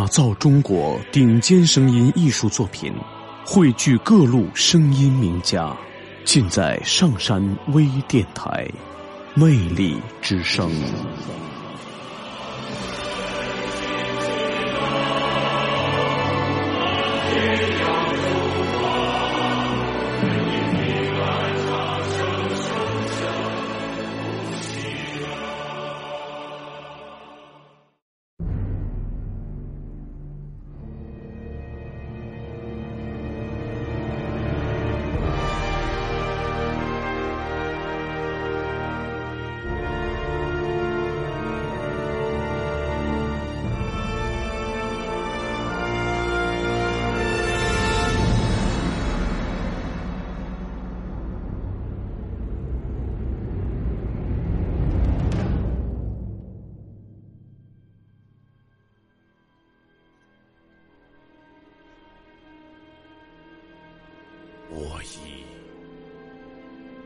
打造中国顶尖声音艺术作品，汇聚各路声音名家，尽在上山微电台，魅力之声。我已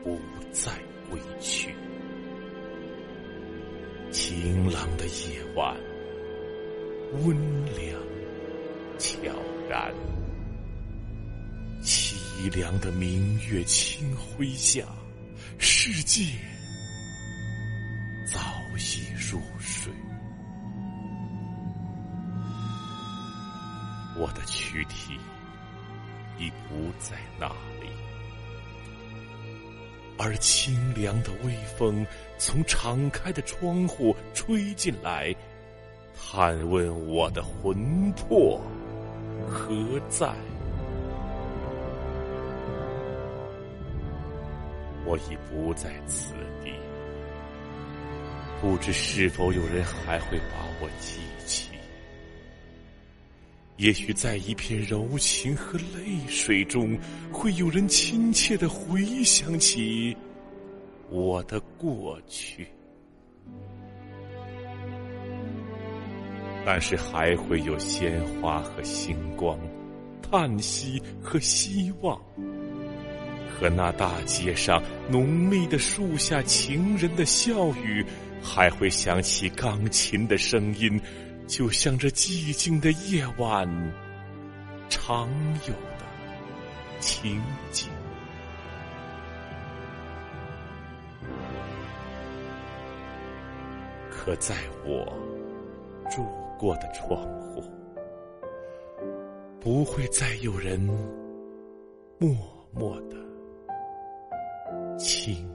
不再归去。晴朗的夜晚，温凉悄然；凄凉的明月清辉下，世界早已入睡。我的躯体。已不在那里，而清凉的微风从敞开的窗户吹进来，探问我的魂魄何在？我已不在此地，不知是否有人还会把我记起。也许在一片柔情和泪水中，会有人亲切的回想起我的过去，但是还会有鲜花和星光，叹息和希望，和那大街上浓密的树下情人的笑语，还会响起钢琴的声音。就像这寂静的夜晚，常有的情景。可在我住过的窗户，不会再有人默默的亲。